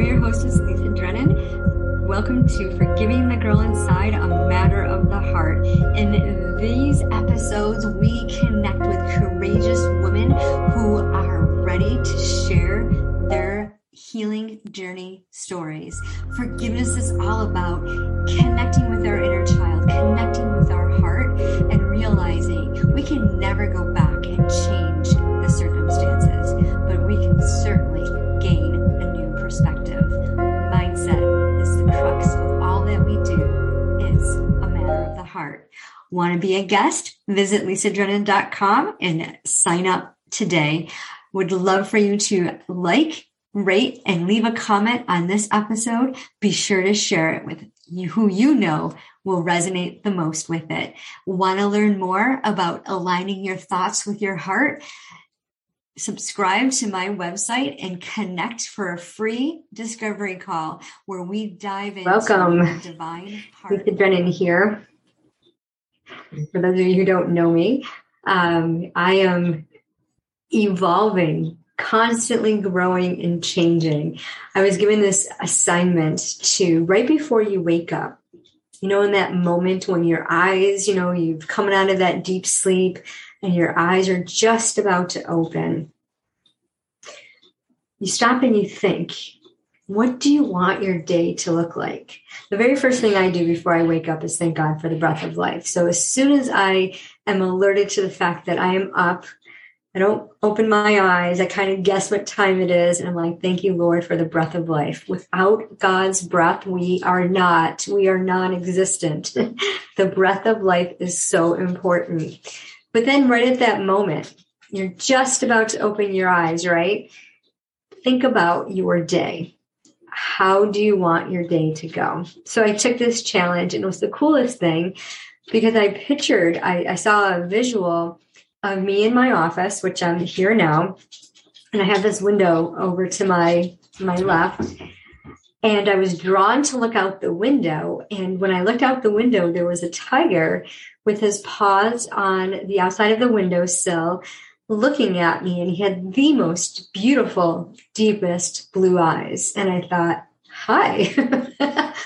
I'm your hostess, Lisa Drennan. Welcome to Forgiving the Girl Inside, a matter of the heart. In these episodes, we connect with courageous women who are ready to share their healing journey stories. Forgiveness is all about connecting with our inner child, connecting with our heart, and realizing we can never go back and change Want to be a guest? Visit lisadrennan.com and sign up today. Would love for you to like, rate, and leave a comment on this episode. Be sure to share it with you, who you know will resonate the most with it. Want to learn more about aligning your thoughts with your heart? Subscribe to my website and connect for a free discovery call where we dive into Welcome. divine heart. Lisa Drennan here. For those of you who don't know me, um, I am evolving, constantly growing and changing. I was given this assignment to right before you wake up, you know, in that moment when your eyes, you know, you've coming out of that deep sleep and your eyes are just about to open. You stop and you think, what do you want your day to look like? The very first thing I do before I wake up is thank God for the breath of life. So as soon as I am alerted to the fact that I am up, I don't open my eyes. I kind of guess what time it is. And I'm like, thank you, Lord, for the breath of life. Without God's breath, we are not, we are non existent. the breath of life is so important. But then, right at that moment, you're just about to open your eyes, right? Think about your day. How do you want your day to go? So I took this challenge and it was the coolest thing because I pictured, I, I saw a visual of me in my office, which I'm here now, and I have this window over to my my left. And I was drawn to look out the window. And when I looked out the window, there was a tiger with his paws on the outside of the windowsill looking at me. And he had the most beautiful, deepest blue eyes. And I thought, hi.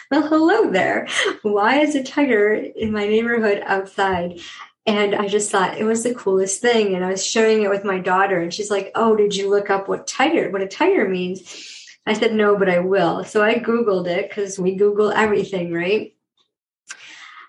well, hello there. Why is a tiger in my neighborhood outside? And I just thought it was the coolest thing. And I was sharing it with my daughter, and she's like, Oh, did you look up what tiger, what a tiger means? I said, No, but I will. So I Googled it because we Google everything, right?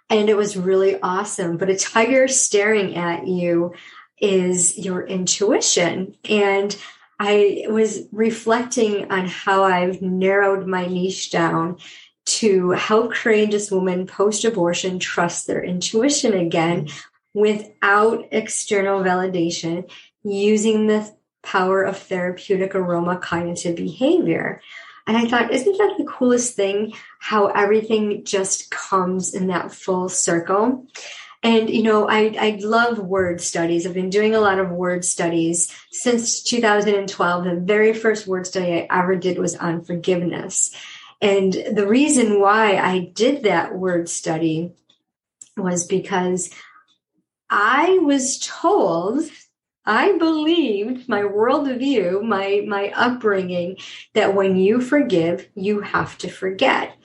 And it was really awesome. But a tiger staring at you is your intuition. And I was reflecting on how I've narrowed my niche down to help courageous women post abortion trust their intuition again without external validation using the power of therapeutic aroma cognitive behavior. And I thought, isn't that the coolest thing? How everything just comes in that full circle. And, you know, I, I love word studies. I've been doing a lot of word studies since 2012. The very first word study I ever did was on forgiveness. And the reason why I did that word study was because I was told, I believed my worldview, my, my upbringing, that when you forgive, you have to forget.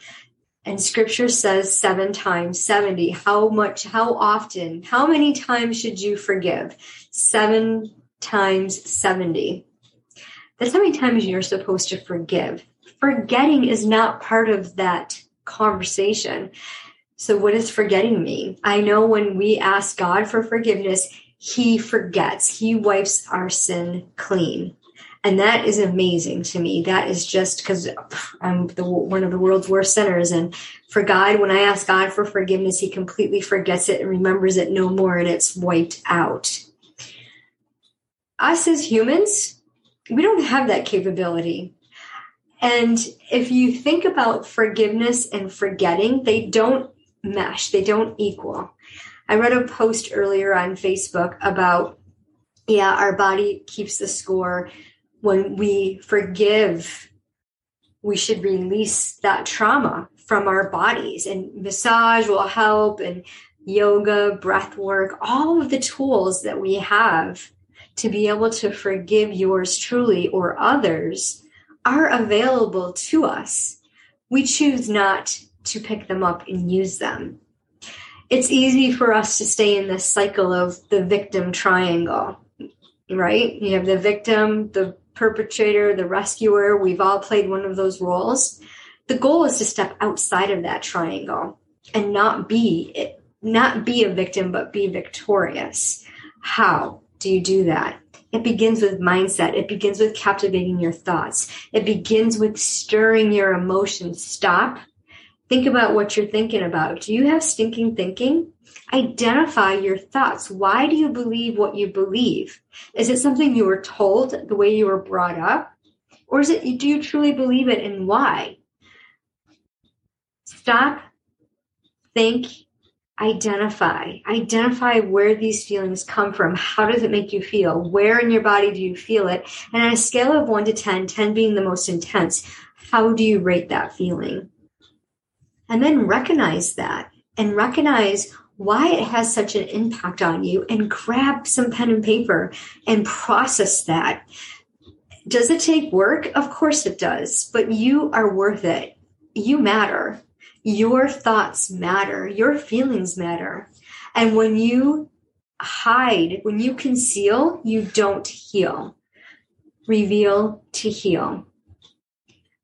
And scripture says seven times 70. How much, how often, how many times should you forgive? Seven times 70. That's how many times you're supposed to forgive. Forgetting is not part of that conversation. So, what does forgetting mean? I know when we ask God for forgiveness, He forgets, He wipes our sin clean. And that is amazing to me. That is just because I'm the, one of the world's worst sinners. And for God, when I ask God for forgiveness, He completely forgets it and remembers it no more, and it's wiped out. Us as humans, we don't have that capability. And if you think about forgiveness and forgetting, they don't mesh, they don't equal. I read a post earlier on Facebook about, yeah, our body keeps the score when we forgive, we should release that trauma from our bodies and massage will help and yoga, breath work, all of the tools that we have to be able to forgive yours truly or others are available to us. We choose not to pick them up and use them. It's easy for us to stay in this cycle of the victim triangle, right? You have the victim, the perpetrator, the rescuer. We've all played one of those roles. The goal is to step outside of that triangle and not be it, not be a victim but be victorious. How do you do that? It begins with mindset. It begins with captivating your thoughts. It begins with stirring your emotions. Stop. Think about what you're thinking about. Do you have stinking thinking? Identify your thoughts. Why do you believe what you believe? Is it something you were told the way you were brought up? Or is it, do you truly believe it and why? Stop, think, identify identify where these feelings come from how does it make you feel where in your body do you feel it and on a scale of 1 to 10 10 being the most intense how do you rate that feeling and then recognize that and recognize why it has such an impact on you and grab some pen and paper and process that does it take work of course it does but you are worth it you matter your thoughts matter, your feelings matter. And when you hide, when you conceal, you don't heal. Reveal to heal.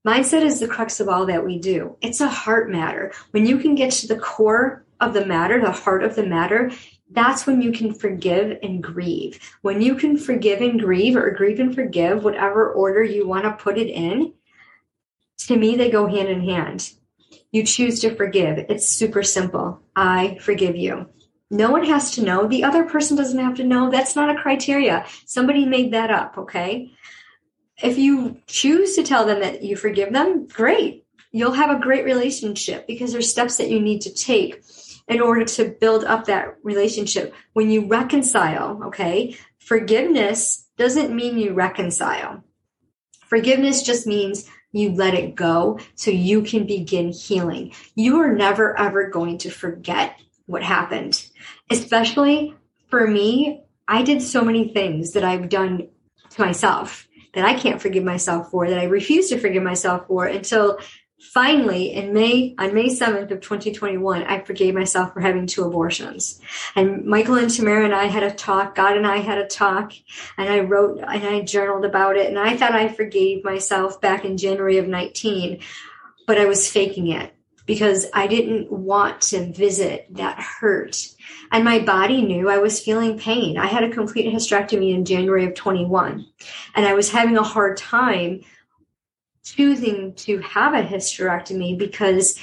Mindset is the crux of all that we do. It's a heart matter. When you can get to the core of the matter, the heart of the matter, that's when you can forgive and grieve. When you can forgive and grieve, or grieve and forgive, whatever order you want to put it in, to me, they go hand in hand. You choose to forgive. It's super simple. I forgive you. No one has to know. The other person doesn't have to know. That's not a criteria. Somebody made that up, okay? If you choose to tell them that you forgive them, great. You'll have a great relationship because there's steps that you need to take in order to build up that relationship. When you reconcile, okay, forgiveness doesn't mean you reconcile. Forgiveness just means you let it go so you can begin healing. You are never ever going to forget what happened. Especially for me, I did so many things that I've done to myself that I can't forgive myself for, that I refuse to forgive myself for until finally in may on may 7th of 2021 i forgave myself for having two abortions. And michael and tamara and i had a talk god and i had a talk and i wrote and i journaled about it and i thought i forgave myself back in january of 19 but i was faking it because i didn't want to visit that hurt. And my body knew i was feeling pain. I had a complete hysterectomy in january of 21 and i was having a hard time choosing to have a hysterectomy because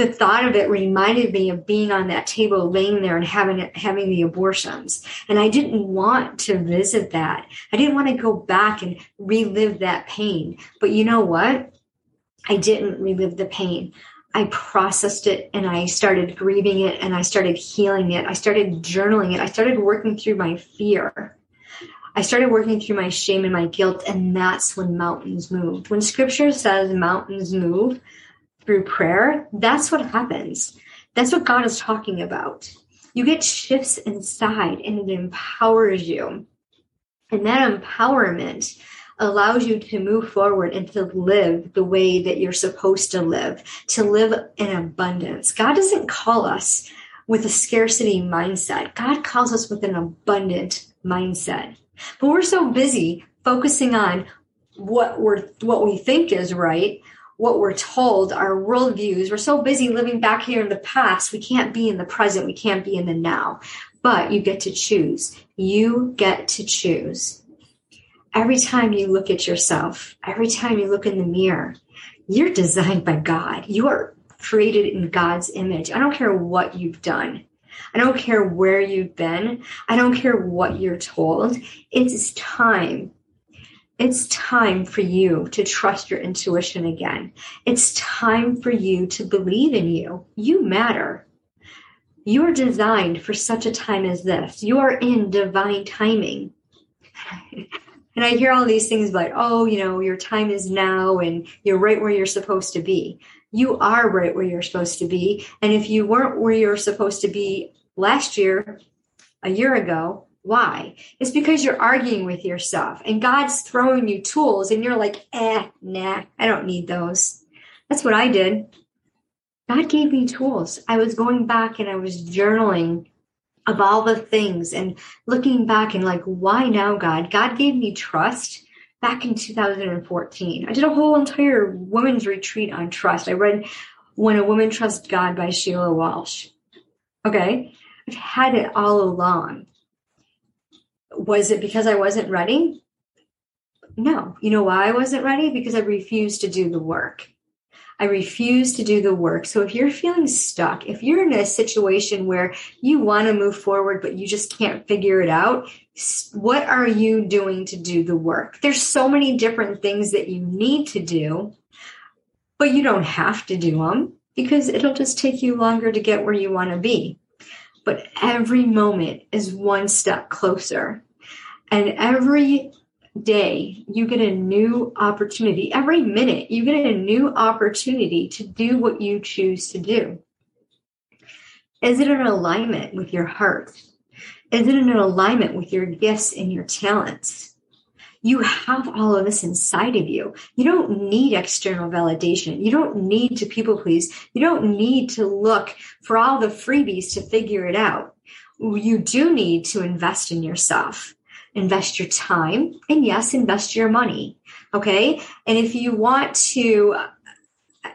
the thought of it reminded me of being on that table laying there and having having the abortions. And i didn't want to visit that. I didn't want to go back and relive that pain. But you know what? I didn't relive the pain i processed it and i started grieving it and i started healing it i started journaling it i started working through my fear I started working through my shame and my guilt, and that's when mountains moved. When scripture says mountains move through prayer, that's what happens. That's what God is talking about. You get shifts inside, and it empowers you. And that empowerment allows you to move forward and to live the way that you're supposed to live, to live in abundance. God doesn't call us with a scarcity mindset. God calls us with an abundant mindset. But we're so busy focusing on what we're what we think is right, what we're told, our worldviews. We're so busy living back here in the past, we can't be in the present, we can't be in the now. But you get to choose. You get to choose. Every time you look at yourself, every time you look in the mirror, you're designed by God. You are created in God's image. I don't care what you've done. I don't care where you've been. I don't care what you're told. It's time. It's time for you to trust your intuition again. It's time for you to believe in you. You matter. You are designed for such a time as this. You are in divine timing. and I hear all these things like, oh, you know, your time is now and you're right where you're supposed to be you are right where you're supposed to be. And if you weren't where you're supposed to be last year, a year ago, Why? It's because you're arguing with yourself and God's throwing you tools and you're like, eh, nah, I don't need those. That's what I did. God gave me tools. I was going back and I was journaling of all the things and looking back and like, why now, God? God gave me trust back in 2014. I did a whole entire women's retreat on trust. I read When a Woman Trusts God by Sheila Walsh. Okay. I've had it all along. Was it because I wasn't ready? No. You know why I wasn't ready? Because I refused to do the work. I refuse to do the work. So if you're feeling stuck, if you're in a situation where you want to move forward, but you just can't figure it out, what are you doing to do the work? There's so many different things that you need to do, but you don't have to do them because it'll just take you longer to get where you want to be. But every moment is one step closer. And every day you get a new opportunity. Every minute you get a new opportunity to do what you choose to do. Is it in alignment with your heart? Is it in alignment with your gifts and your talents? You have all of this inside of you. You don't need external validation. You don't need to people please. You don't need to look for all the freebies to figure it out. You do need to invest in yourself invest your time, and yes, invest your money. Okay. And if you want to,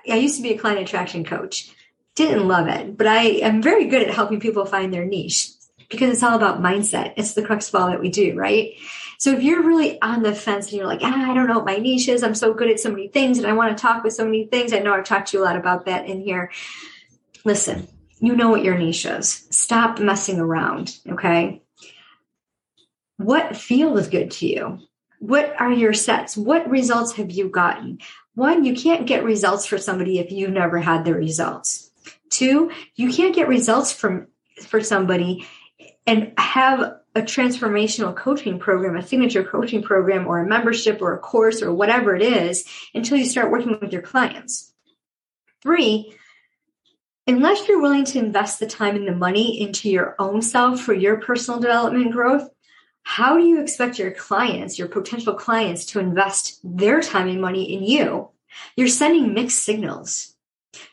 I used to be a client attraction coach, didn't love it, but I am very good at helping people find their niche because it's all about mindset. It's the crux of all that we do, right? So if you're really on the fence and you're like, ah, I don't know what my niche is, I'm so good at so many things and I want to talk with so many things. I know I've talked to you a lot about that in here. Listen, you know what your niche is. Stop messing around, okay? What feels good to you? What are your sets? What results have you gotten? One, you can't get results for somebody if you've never had the results. Two, you can't get results from for somebody and have a transformational coaching program, a signature coaching program, or a membership or a course or whatever it is until you start working with your clients. Three, unless you're willing to invest the time and the money into your own self for your personal development growth, how do you expect your clients, your potential clients, to invest their time and money in you? You're sending mixed signals.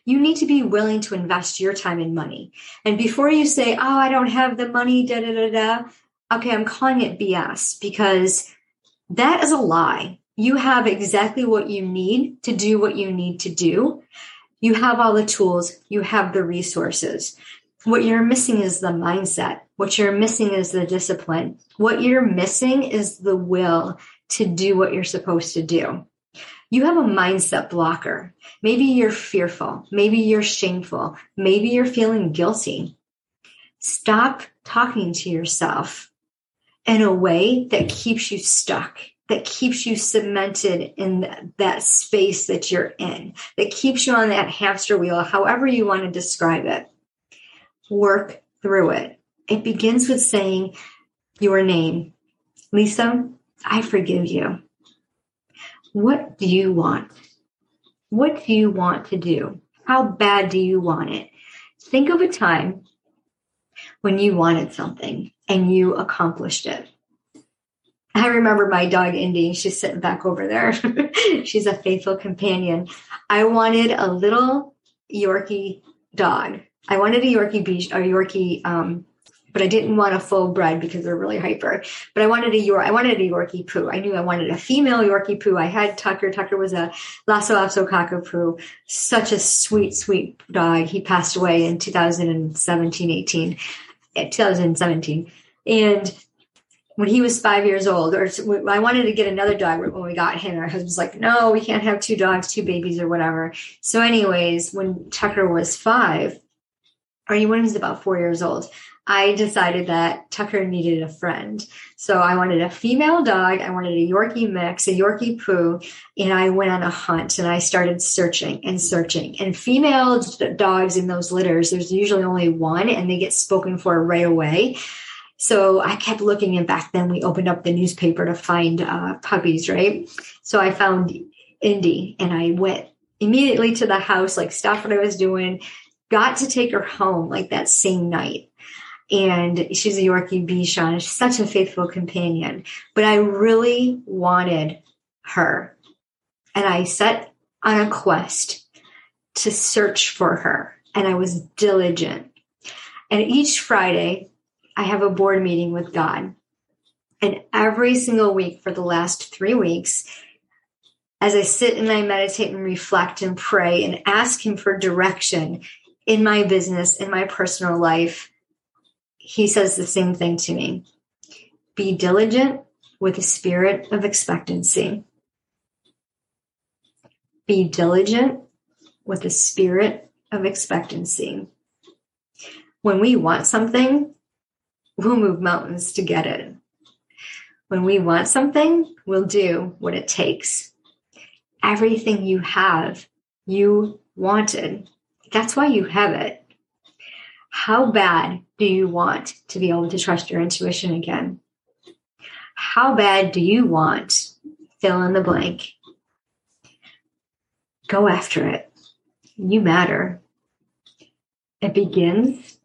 You need to be willing to invest your time and money. And before you say, Oh, I don't have the money, da da da da, okay, I'm calling it BS because that is a lie. You have exactly what you need to do what you need to do. You have all the tools, you have the resources. What you're missing is the mindset. What you're missing is the discipline. What you're missing is the will to do what you're supposed to do. You have a mindset blocker. Maybe you're fearful. Maybe you're shameful. Maybe you're feeling guilty. Stop talking to yourself in a way that keeps you stuck, that keeps you cemented in that space that you're in, that keeps you on that hamster wheel, however you want to describe it work through it. It begins with saying your name. Lisa, I forgive you. What do you want? What do you want to do? How bad do you want it? Think of a time when you wanted something and you accomplished it. I remember my dog Indy, she's sitting back over there. she's a faithful companion. I wanted a little Yorkie dog I wanted a Yorkie beach, a Yorkie, um, but I didn't want a full bred because they're really hyper. But I wanted a York, I wanted a Yorkie poo. I knew I wanted a female Yorkie poo. I had Tucker. Tucker was a Lhasa Apso Cockapoo. Such a sweet, sweet dog. He passed away in 2017, 18, eh, 2017. And when he was five years old, or I wanted to get another dog when we got him. Our husband's like, no, we can't have two dogs, two babies, or whatever. So, anyways, when Tucker was five, when he was about four years old, I decided that Tucker needed a friend. So I wanted a female dog. I wanted a Yorkie mix, a Yorkie poo. And I went on a hunt and I started searching and searching. And female dogs in those litters, there's usually only one and they get spoken for right away. So I kept looking, and back then we opened up the newspaper to find uh, puppies, right? So I found Indy and I went immediately to the house, like stopped what I was doing, got to take her home like that same night. and she's a Yorkie Bichon. She's such a faithful companion. But I really wanted her. And I set on a quest to search for her. And I was diligent. And each Friday, I have a board meeting with God. And every single week for the last three weeks, as I sit and I meditate and reflect and pray and ask Him for direction in my business, in my personal life, He says the same thing to me be diligent with a spirit of expectancy. Be diligent with a spirit of expectancy. When we want something, we'll move mountains to get it. When we want something, we'll do what it takes. Everything you have, you wanted. That's why you have it. How bad do you want to be able to trust your intuition again? How bad do you want? Fill in the blank. Go after it. You matter. It begins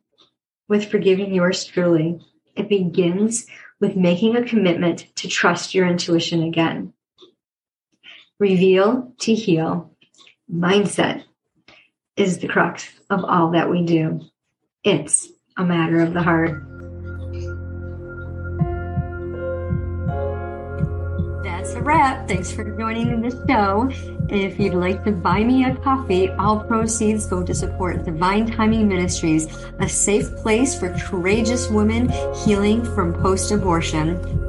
with forgiving yours truly. It begins with making a commitment to trust your intuition again. Reveal to heal. Mindset is the crux of all that we do. It's a matter of the heart. That's a wrap. Thanks for joining the show. If you'd like to buy me a coffee, all proceeds go to support Divine Timing Ministries, a safe place for courageous women healing from post abortion.